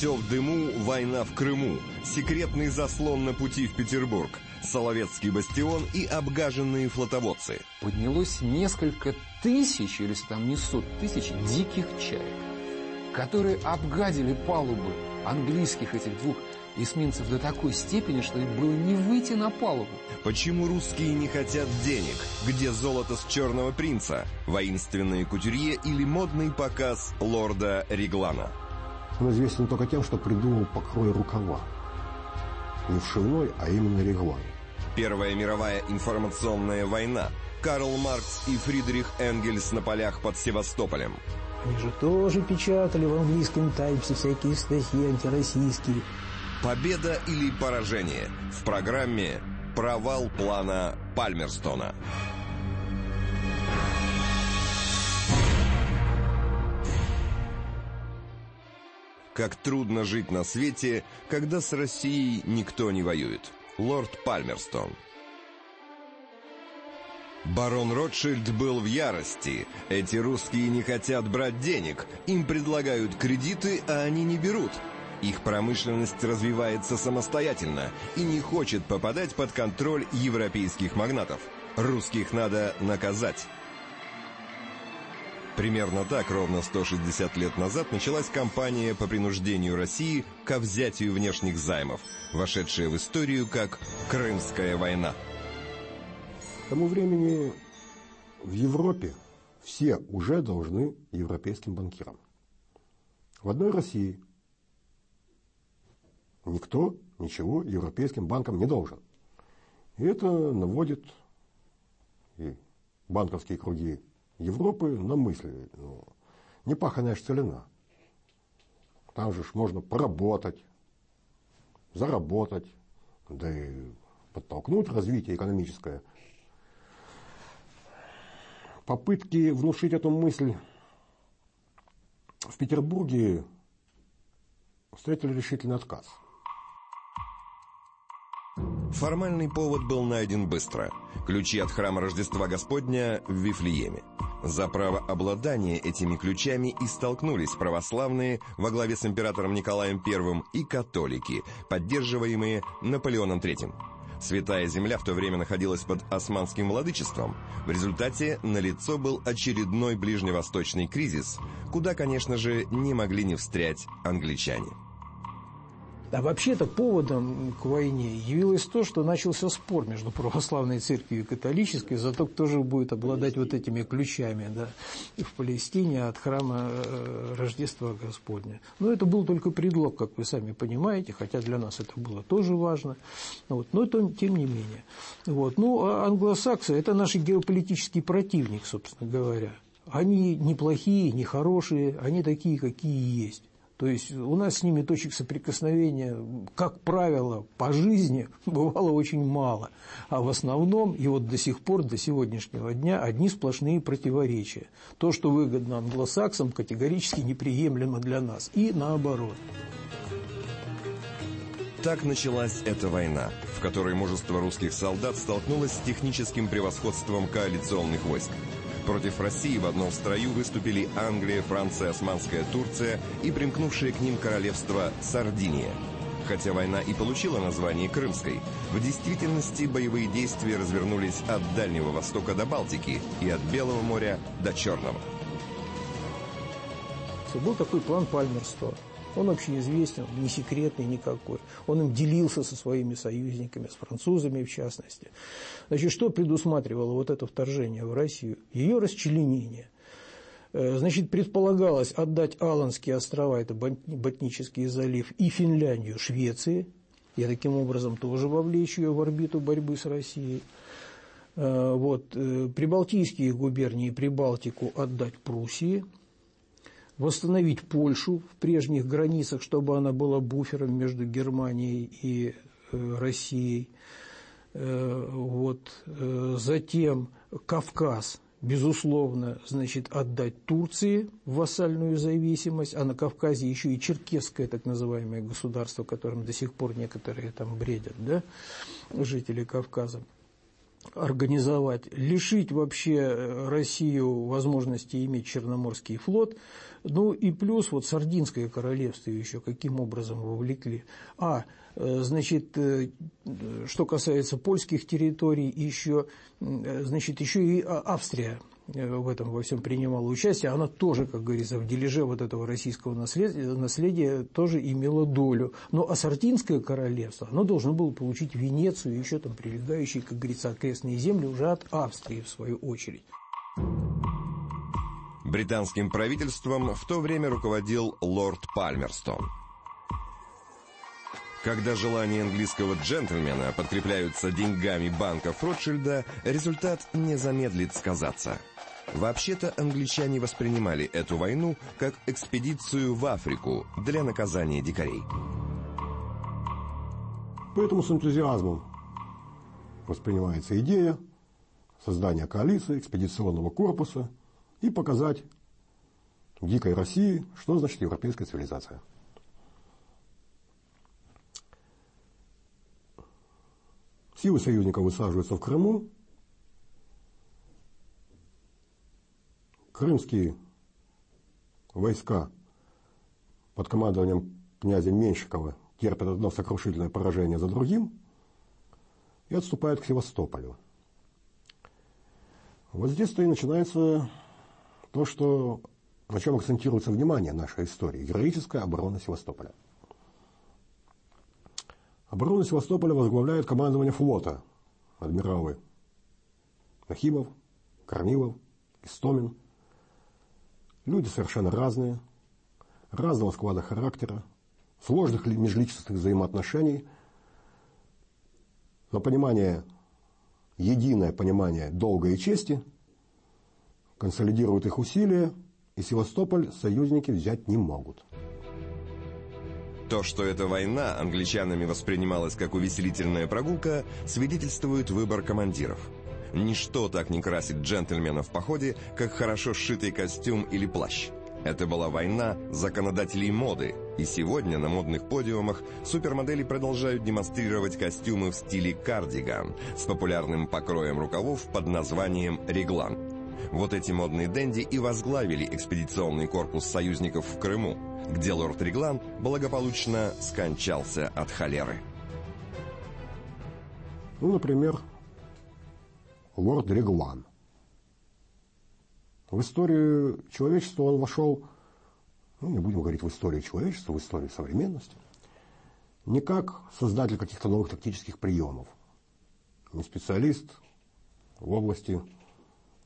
Все в дыму, война в Крыму, секретный заслон на пути в Петербург, Соловецкий бастион и обгаженные флотоводцы. Поднялось несколько тысяч, или там не сот тысяч, диких чаек, которые обгадили палубы английских этих двух эсминцев до такой степени, что им было не выйти на палубу. Почему русские не хотят денег? Где золото с черного принца? Воинственные кутюрье или модный показ лорда Реглана? Он известен только тем, что придумал покрой рукава. Не вшивной, а именно реглан. Первая мировая информационная война. Карл Маркс и Фридрих Энгельс на полях под Севастополем. Они же тоже печатали в английском таймсе всякие статьи антироссийские. Победа или поражение? В программе «Провал плана Пальмерстона». Как трудно жить на свете, когда с Россией никто не воюет. Лорд Пальмерстон. Барон Ротшильд был в ярости. Эти русские не хотят брать денег. Им предлагают кредиты, а они не берут. Их промышленность развивается самостоятельно и не хочет попадать под контроль европейских магнатов. Русских надо наказать. Примерно так ровно 160 лет назад началась кампания по принуждению России ко взятию внешних займов, вошедшая в историю как «Крымская война». К тому времени в Европе все уже должны европейским банкирам. В одной России никто ничего европейским банкам не должен. И это наводит и банковские круги Европы на мысли. Ну, непаханная ж целина. Там же ж можно поработать, заработать, да и подтолкнуть развитие экономическое. Попытки внушить эту мысль в Петербурге встретили решительный отказ. Формальный повод был найден быстро. Ключи от храма Рождества Господня в Вифлееме. За право обладания этими ключами и столкнулись православные во главе с императором Николаем I и католики, поддерживаемые Наполеоном III. Святая Земля в то время находилась под османским владычеством. В результате налицо был очередной ближневосточный кризис, куда, конечно же, не могли не встрять англичане. А вообще-то поводом к войне явилось то, что начался спор между православной церковью и католической за то, кто же будет обладать вот этими ключами да, в Палестине от храма э, Рождества Господня. Но это был только предлог, как вы сами понимаете, хотя для нас это было тоже важно. Вот, но это, тем не менее. Вот. Ну, а англосаксы – это наш геополитический противник, собственно говоря. Они не плохие, не хорошие, они такие, какие есть. То есть у нас с ними точек соприкосновения, как правило, по жизни бывало очень мало. А в основном, и вот до сих пор, до сегодняшнего дня, одни сплошные противоречия. То, что выгодно англосаксам, категорически неприемлемо для нас. И наоборот. Так началась эта война, в которой мужество русских солдат столкнулось с техническим превосходством коалиционных войск. Против России в одном строю выступили Англия, Франция, Османская Турция и примкнувшее к ним королевство Сардиния. Хотя война и получила название Крымской, в действительности боевые действия развернулись от Дальнего Востока до Балтики и от Белого моря до Черного. Был такой план Пальмерстона. Он общеизвестен, не секретный никакой. Он им делился со своими союзниками, с французами в частности. Значит, что предусматривало вот это вторжение в Россию? Ее расчленение. Э, значит, предполагалось отдать Аланские острова, это Ботнический залив, и Финляндию Швеции. И таким образом тоже вовлечь ее в орбиту борьбы с Россией. Э, вот, э, Прибалтийские губернии, Прибалтику отдать Пруссии – восстановить Польшу в прежних границах, чтобы она была буфером между Германией и э, Россией. Э, вот. Э, затем Кавказ, безусловно, значит, отдать Турции в вассальную зависимость, а на Кавказе еще и черкесское так называемое государство, которым до сих пор некоторые там бредят, да, жители Кавказа. Организовать, лишить вообще э, Россию возможности иметь Черноморский флот, ну и плюс вот Сардинское королевство еще каким образом вовлекли. А, э, значит, э, что касается польских территорий, еще, значит, еще и Австрия в этом во всем принимала участие, она тоже, как говорится, в дележе вот этого российского наследия, наследия тоже имела долю. Но Ассартинское королевство, оно должно было получить Венецию и еще там прилегающие, как говорится, окрестные земли уже от Австрии, в свою очередь. Британским правительством в то время руководил лорд Пальмерстон. Когда желания английского джентльмена подкрепляются деньгами банков Ротшильда, результат не замедлит сказаться – Вообще-то англичане воспринимали эту войну как экспедицию в Африку для наказания дикарей. Поэтому с энтузиазмом воспринимается идея создания коалиции, экспедиционного корпуса и показать дикой России, что значит европейская цивилизация. Силы союзников высаживаются в Крыму, крымские войска под командованием князя Меньшикова терпят одно сокрушительное поражение за другим и отступают к Севастополю. Вот здесь-то и начинается то, что, на чем акцентируется внимание нашей истории. Героическая оборона Севастополя. Оборону Севастополя возглавляет командование флота. Адмиралы Нахимов, Корнилов, Истомин – Люди совершенно разные, разного склада характера, сложных межличностных взаимоотношений, но понимание, единое понимание долга и чести консолидирует их усилия, и Севастополь союзники взять не могут. То, что эта война англичанами воспринималась как увеселительная прогулка, свидетельствует выбор командиров – Ничто так не красит джентльмена в походе, как хорошо сшитый костюм или плащ. Это была война законодателей моды, и сегодня на модных подиумах супермодели продолжают демонстрировать костюмы в стиле кардиган с популярным покроем рукавов под названием реглан. Вот эти модные денди и возглавили экспедиционный корпус союзников в Крыму, где лорд Реглан благополучно скончался от холеры. Ну, например, лорд Реглан. В историю человечества он вошел, ну, не будем говорить в историю человечества, в историю современности, не как создатель каких-то новых тактических приемов, не специалист в области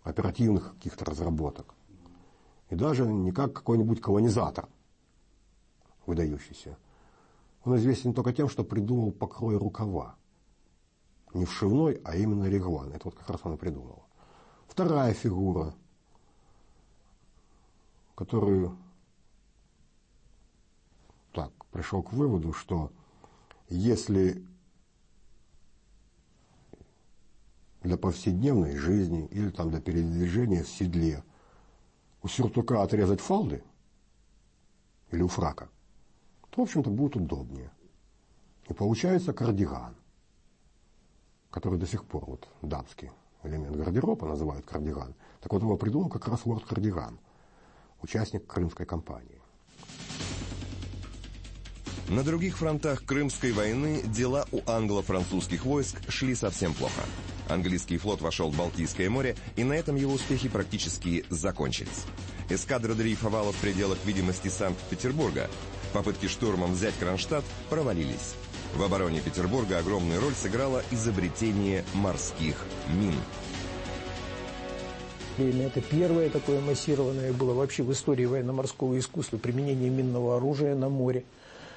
оперативных каких-то разработок, и даже не как какой-нибудь колонизатор выдающийся. Он известен только тем, что придумал покрой рукава не вшивной, а именно реглан. Это вот как раз она придумала. Вторая фигура, которую так, пришел к выводу, что если для повседневной жизни или там для передвижения в седле у сюртука отрезать фалды или у фрака, то, в общем-то, будет удобнее. И получается кардиган который до сих пор вот дамский элемент гардероба называют кардиган. Так вот его придумал как раз лорд Кардиган, участник Крымской кампании. На других фронтах Крымской войны дела у англо-французских войск шли совсем плохо. Английский флот вошел в Балтийское море, и на этом его успехи практически закончились. Эскадра дрейфовала в пределах видимости Санкт-Петербурга. Попытки штурмом взять Кронштадт провалились. В обороне Петербурга огромную роль сыграло изобретение морских мин. Это первое такое массированное было вообще в истории военно-морского искусства применение минного оружия на море.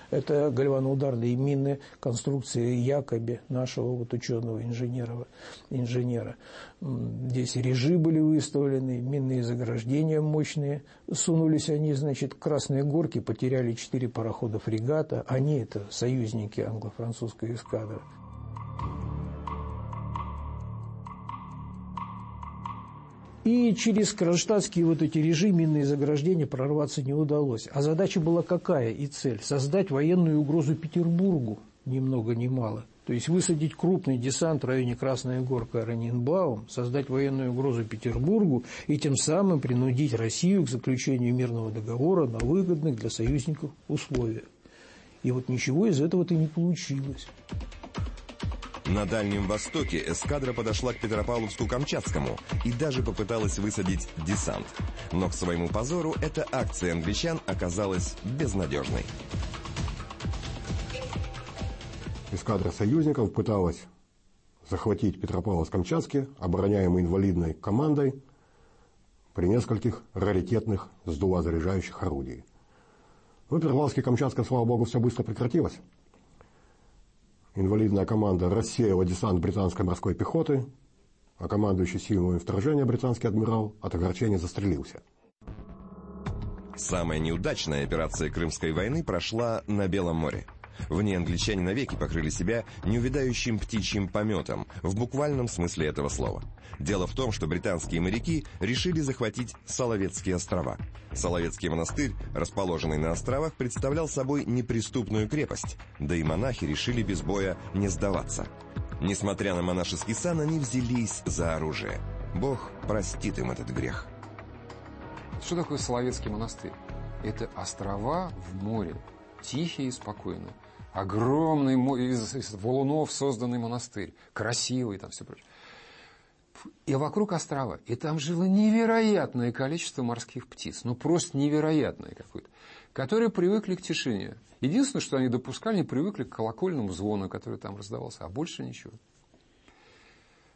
Это гальваноударные мины конструкции Якоби, нашего вот ученого инженера. инженера. Здесь режи были выставлены, минные заграждения мощные. Сунулись они, значит, Красные Горки, потеряли четыре парохода фрегата. Они это союзники англо-французской эскадры. И через кронштадтские вот эти режименные заграждения прорваться не удалось. А задача была какая и цель? Создать военную угрозу Петербургу, ни много ни мало. То есть высадить крупный десант в районе Красная Горка Раненбаум, создать военную угрозу Петербургу и тем самым принудить Россию к заключению мирного договора на выгодных для союзников условиях. И вот ничего из этого-то не получилось. На Дальнем Востоке эскадра подошла к Петропавловску-Камчатскому и даже попыталась высадить десант. Но к своему позору эта акция англичан оказалась безнадежной. Эскадра союзников пыталась захватить Петропавловск-Камчатский, обороняемый инвалидной командой, при нескольких раритетных сдувозаряжающих орудий. Но Петропавловске-Камчатском, слава богу, все быстро прекратилось инвалидная команда рассеяла десант британской морской пехоты, а командующий силами вторжения британский адмирал от огорчения застрелился. Самая неудачная операция Крымской войны прошла на Белом море. В ней англичане навеки покрыли себя неувядающим птичьим пометом, в буквальном смысле этого слова. Дело в том, что британские моряки решили захватить Соловецкие острова. Соловецкий монастырь, расположенный на островах, представлял собой неприступную крепость, да и монахи решили без боя не сдаваться. Несмотря на монашеский сан, они взялись за оружие. Бог простит им этот грех. Что такое Соловецкий монастырь? Это острова в море, тихие и спокойные огромный из, из валунов созданный монастырь, красивый там все прочее. И вокруг острова. И там жило невероятное количество морских птиц. Ну, просто невероятное какое-то. Которые привыкли к тишине. Единственное, что они допускали, они привыкли к колокольному звону, который там раздавался. А больше ничего.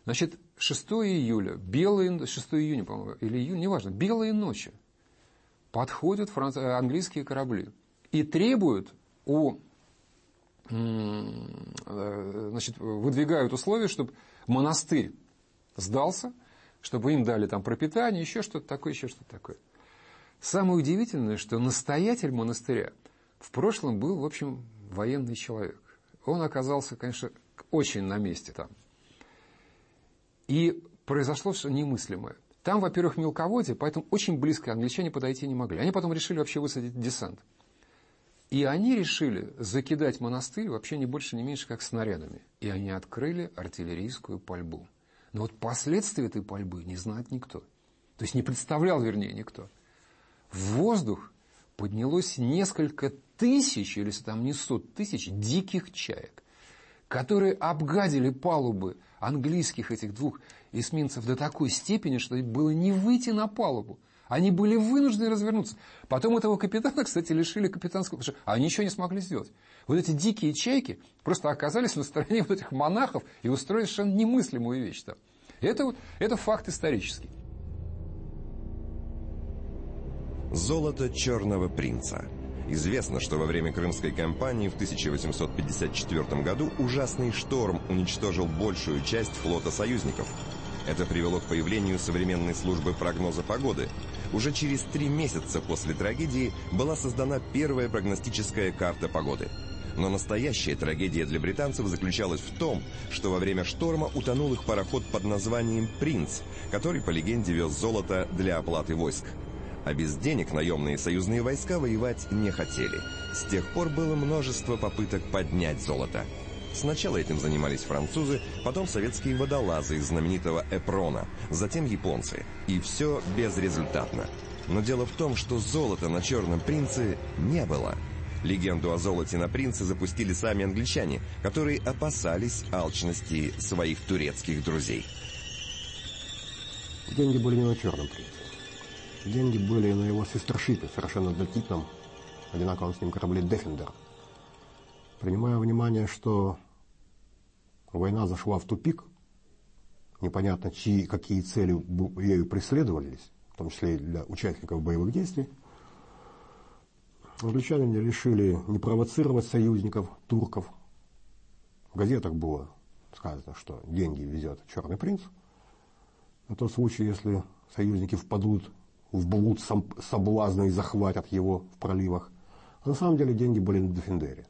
Значит, 6 июля, белые, 6 июня, по-моему, или июня, неважно, белые ночи. Подходят франц... английские корабли и требуют у значит, выдвигают условия, чтобы монастырь сдался, чтобы им дали там пропитание, еще что-то такое, еще что-то такое. Самое удивительное, что настоятель монастыря в прошлом был, в общем, военный человек. Он оказался, конечно, очень на месте там. И произошло что немыслимое. Там, во-первых, мелководье, поэтому очень близко англичане подойти не могли. Они потом решили вообще высадить десант. И они решили закидать монастырь вообще не больше, не меньше, как снарядами. И они открыли артиллерийскую пальбу. Но вот последствия этой пальбы не знает никто. То есть не представлял, вернее, никто. В воздух поднялось несколько тысяч, или там не сот тысяч, диких чаек, которые обгадили палубы английских этих двух эсминцев до такой степени, что было не выйти на палубу. Они были вынуждены развернуться. Потом этого капитана, кстати, лишили капитанского, потому что они ничего не смогли сделать. Вот эти дикие чайки просто оказались на стороне вот этих монахов и устроили совершенно немыслимую вещь там. Это, это факт исторический. Золото черного принца. Известно, что во время Крымской кампании в 1854 году ужасный шторм уничтожил большую часть флота союзников. Это привело к появлению современной службы прогноза погоды, уже через три месяца после трагедии была создана первая прогностическая карта погоды. Но настоящая трагедия для британцев заключалась в том, что во время шторма утонул их пароход под названием «Принц», который, по легенде, вез золото для оплаты войск. А без денег наемные союзные войска воевать не хотели. С тех пор было множество попыток поднять золото. Сначала этим занимались французы, потом советские водолазы из знаменитого Эпрона, затем японцы. И все безрезультатно. Но дело в том, что золота на Черном Принце не было. Легенду о золоте на принце запустили сами англичане, которые опасались алчности своих турецких друзей. Деньги были не на Черном Принце. Деньги были на его сестершипе, совершенно однотипном, одинаковом с ним корабле «Дефендер», Принимая внимание, что война зашла в тупик, непонятно, чьи, какие цели ею преследовались, в том числе и для участников боевых действий, англичане решили не провоцировать союзников, турков. В газетах было сказано, что деньги везет Черный принц. На тот случай, если союзники впадут в блуд соблазна и захватят его в проливах. А на самом деле деньги были на Дефендере.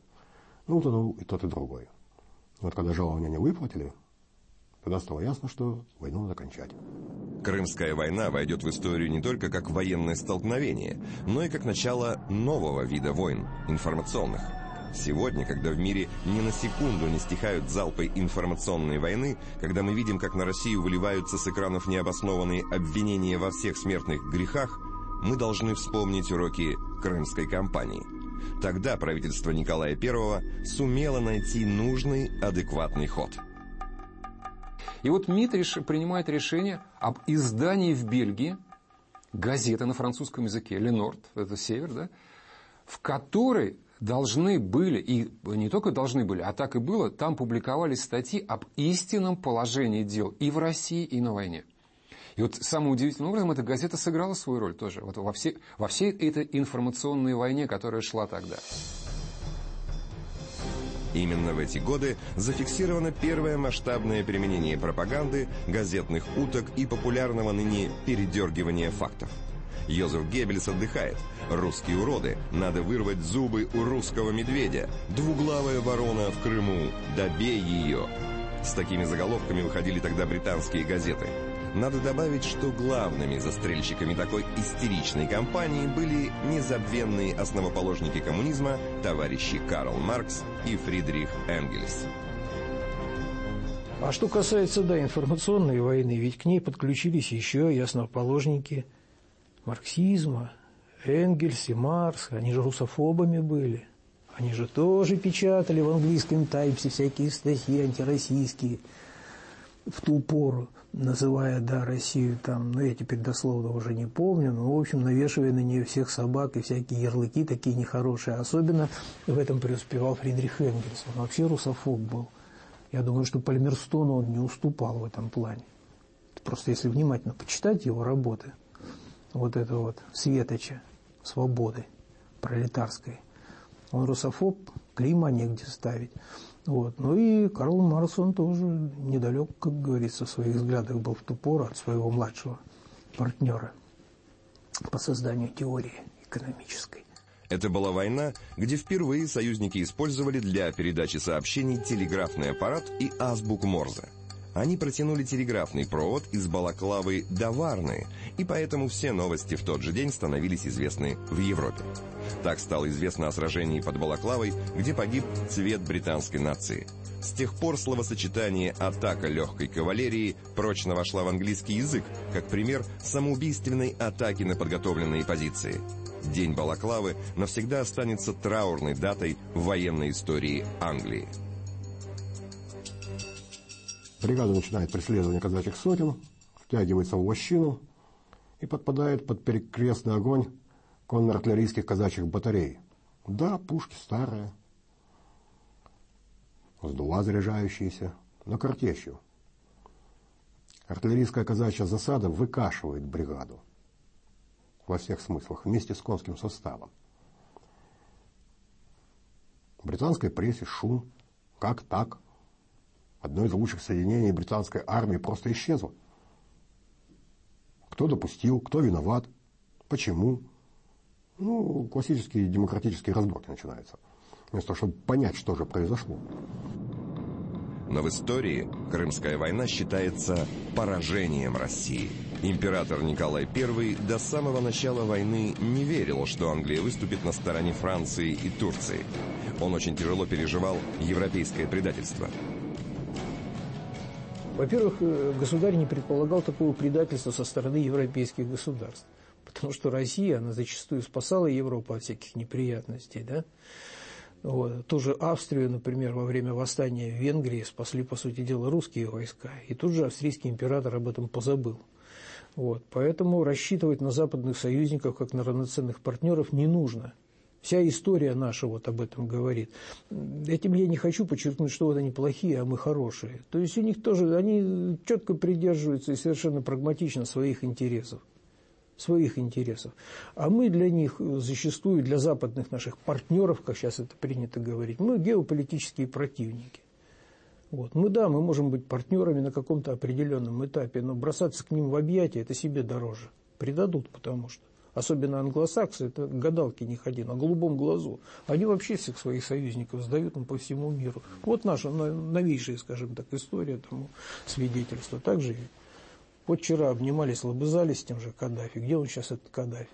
Ну, утонул и тот, и другой. Вот когда жалования не выплатили, тогда стало ясно, что войну надо кончать. Крымская война войдет в историю не только как военное столкновение, но и как начало нового вида войн – информационных. Сегодня, когда в мире ни на секунду не стихают залпы информационной войны, когда мы видим, как на Россию выливаются с экранов необоснованные обвинения во всех смертных грехах, мы должны вспомнить уроки Крымской кампании. Тогда правительство Николая I сумело найти нужный, адекватный ход. И вот МИД реш... принимает решение об издании в Бельгии газеты на французском языке «Ленорд», это север, да, в которой должны были, и не только должны были, а так и было, там публиковались статьи об истинном положении дел и в России, и на войне. И вот самым удивительным образом эта газета сыграла свою роль тоже вот во, все, во всей этой информационной войне, которая шла тогда. Именно в эти годы зафиксировано первое масштабное применение пропаганды, газетных уток и популярного ныне передергивания фактов. Йозеф Геббельс отдыхает. Русские уроды. Надо вырвать зубы у русского медведя. Двуглавая ворона в Крыму. Добей ее. С такими заголовками выходили тогда британские газеты. Надо добавить, что главными застрельщиками такой истеричной кампании были незабвенные основоположники коммунизма товарищи Карл Маркс и Фридрих Энгельс. А что касается, да, информационной войны, ведь к ней подключились еще и основоположники марксизма, Энгельс и Маркс, они же русофобами были. Они же тоже печатали в английском тайпсе всякие статьи антироссийские в ту пору называя, да, Россию там, ну, я теперь дословно уже не помню, но, в общем, навешивая на нее всех собак и всякие ярлыки такие нехорошие. Особенно в этом преуспевал Фридрих Энгельс. Он вообще русофоб был. Я думаю, что Пальмерстону он не уступал в этом плане. Просто если внимательно почитать его работы, вот это вот Светоча, свободы пролетарской, он русофоб, клима негде ставить. Вот. Ну и Карл Маркс, он тоже недалек, как говорится, в своих взглядах был в ту пору от своего младшего партнера по созданию теории экономической. Это была война, где впервые союзники использовали для передачи сообщений телеграфный аппарат и азбук Морзе. Они протянули телеграфный провод из Балаклавы до Варны, и поэтому все новости в тот же день становились известны в Европе. Так стало известно о сражении под Балаклавой, где погиб цвет британской нации. С тех пор словосочетание «атака легкой кавалерии» прочно вошла в английский язык, как пример самоубийственной атаки на подготовленные позиции. День Балаклавы навсегда останется траурной датой в военной истории Англии. Бригада начинает преследование казачьих сотен, втягивается в лощину и подпадает под перекрестный огонь конно-артиллерийских казачьих батарей. Да, пушки старые, сдува заряжающиеся, но картечью. Артиллерийская казачья засада выкашивает бригаду во всех смыслах вместе с конским составом. В британской прессе шум. Как так? Одно из лучших соединений британской армии просто исчезло. Кто допустил, кто виноват, почему? Ну, классические демократические разборки начинаются. Вместо того, чтобы понять, что же произошло. Но в истории Крымская война считается поражением России. Император Николай I до самого начала войны не верил, что Англия выступит на стороне Франции и Турции. Он очень тяжело переживал европейское предательство. Во-первых, э, государь не предполагал такого предательства со стороны европейских государств. Потому что Россия, она зачастую спасала Европу от всяких неприятностей, да. Вот. Ту же Австрию, например, во время восстания в Венгрии спасли, по сути дела, русские войска. И тут же австрийский император об этом позабыл. Вот. Поэтому рассчитывать на западных союзников как на равноценных партнеров не нужно. Вся история наша вот об этом говорит. Этим я не хочу подчеркнуть, что вот они плохие, а мы хорошие. То есть у них тоже, они четко придерживаются и совершенно прагматично своих интересов своих интересов. А мы для них зачастую, для западных наших партнеров, как сейчас это принято говорить, мы геополитические противники. Вот. Мы, да, мы можем быть партнерами на каком-то определенном этапе, но бросаться к ним в объятия, это себе дороже. Предадут, потому что. Особенно англосаксы, это гадалки не ходи, на голубом глазу. Они вообще всех своих союзников сдают им по всему миру. Вот наша новейшая, скажем так, история тому свидетельство. Также вот вчера обнимались, лобызались с тем же Каддафи. Где он сейчас, этот Каддафи?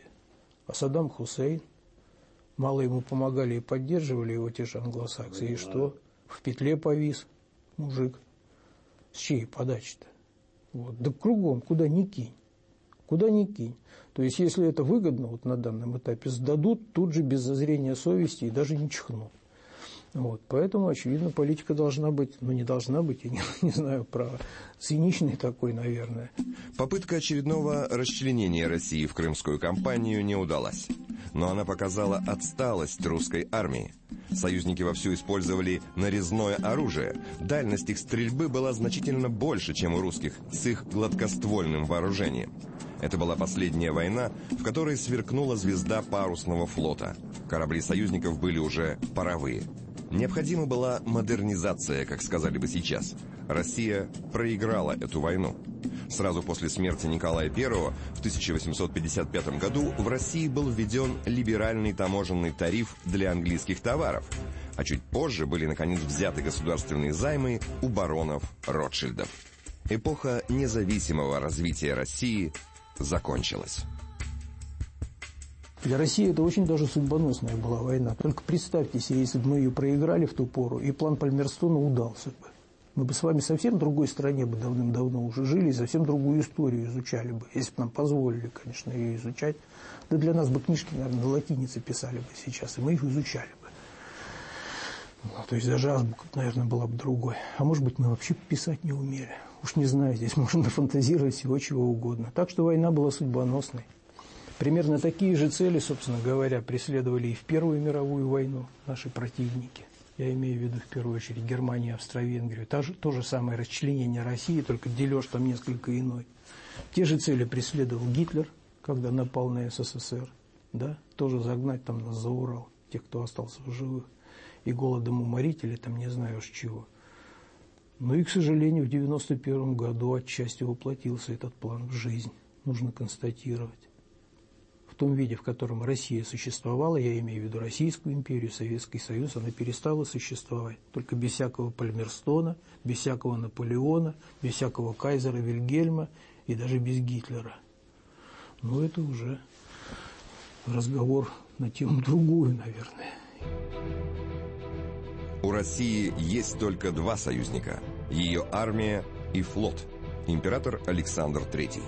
А Саддам Хусейн? Мало ему помогали и поддерживали его те же англосаксы. И что? В петле повис мужик. С чьей подачи-то? Вот. Да кругом, куда ни кинь. Куда ни кинь. То есть, если это выгодно вот на данном этапе, сдадут тут же без зазрения совести и даже не чихнут. Вот, поэтому, очевидно, политика должна быть, ну не должна быть, я не, не знаю, право, циничный такой, наверное. Попытка очередного расчленения России в крымскую кампанию не удалась. Но она показала отсталость русской армии. Союзники вовсю использовали нарезное оружие. Дальность их стрельбы была значительно больше, чем у русских, с их гладкоствольным вооружением. Это была последняя война, в которой сверкнула звезда парусного флота. Корабли союзников были уже паровые. Необходима была модернизация, как сказали бы сейчас. Россия проиграла эту войну. Сразу после смерти Николая I в 1855 году в России был введен либеральный таможенный тариф для английских товаров, а чуть позже были наконец взяты государственные займы у баронов Ротшильдов. Эпоха независимого развития России закончилась. Для России это очень даже судьбоносная была война. Только представьте себе, если бы мы ее проиграли в ту пору, и план Пальмерстона удался бы. Мы бы с вами совсем в другой стране бы давным-давно уже жили, и совсем другую историю изучали бы, если бы нам позволили, конечно, ее изучать. Да для нас бы книжки, наверное, на латинице писали бы сейчас, и мы их изучали бы. Ну, то есть даже азбука, наверное, была бы другой. А может быть, мы вообще писать не умели. Уж не знаю, здесь можно фантазировать всего чего угодно. Так что война была судьбоносной. Примерно такие же цели, собственно говоря, преследовали и в Первую мировую войну наши противники. Я имею в виду в первую очередь Германию, Австро-Венгрию. То, то же самое расчленение России, только дележ там несколько иной. Те же цели преследовал Гитлер, когда напал на СССР. Да? Тоже загнать там нас за Урал, тех, кто остался в живых. И голодом уморить или там не знаю уж чего. Ну и, к сожалению, в 91 году отчасти воплотился этот план в жизнь. Нужно констатировать том виде, в котором Россия существовала, я имею в виду Российскую империю, Советский Союз, она перестала существовать. Только без всякого Пальмерстона, без всякого Наполеона, без всякого Кайзера Вильгельма и даже без Гитлера. Но это уже разговор на тему другую, наверное. У России есть только два союзника – ее армия и флот – император Александр Третий.